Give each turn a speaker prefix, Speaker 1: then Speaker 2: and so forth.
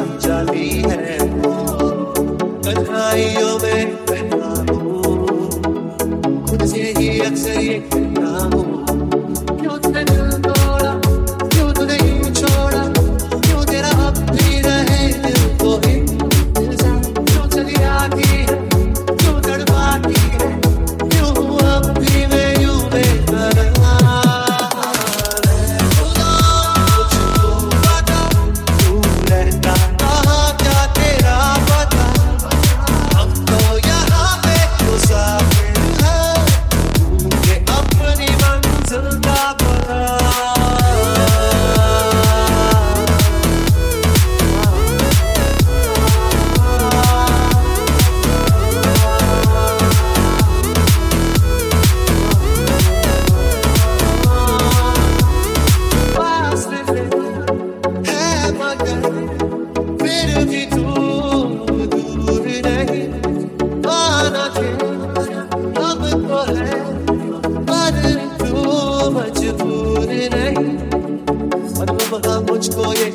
Speaker 1: Jali much go.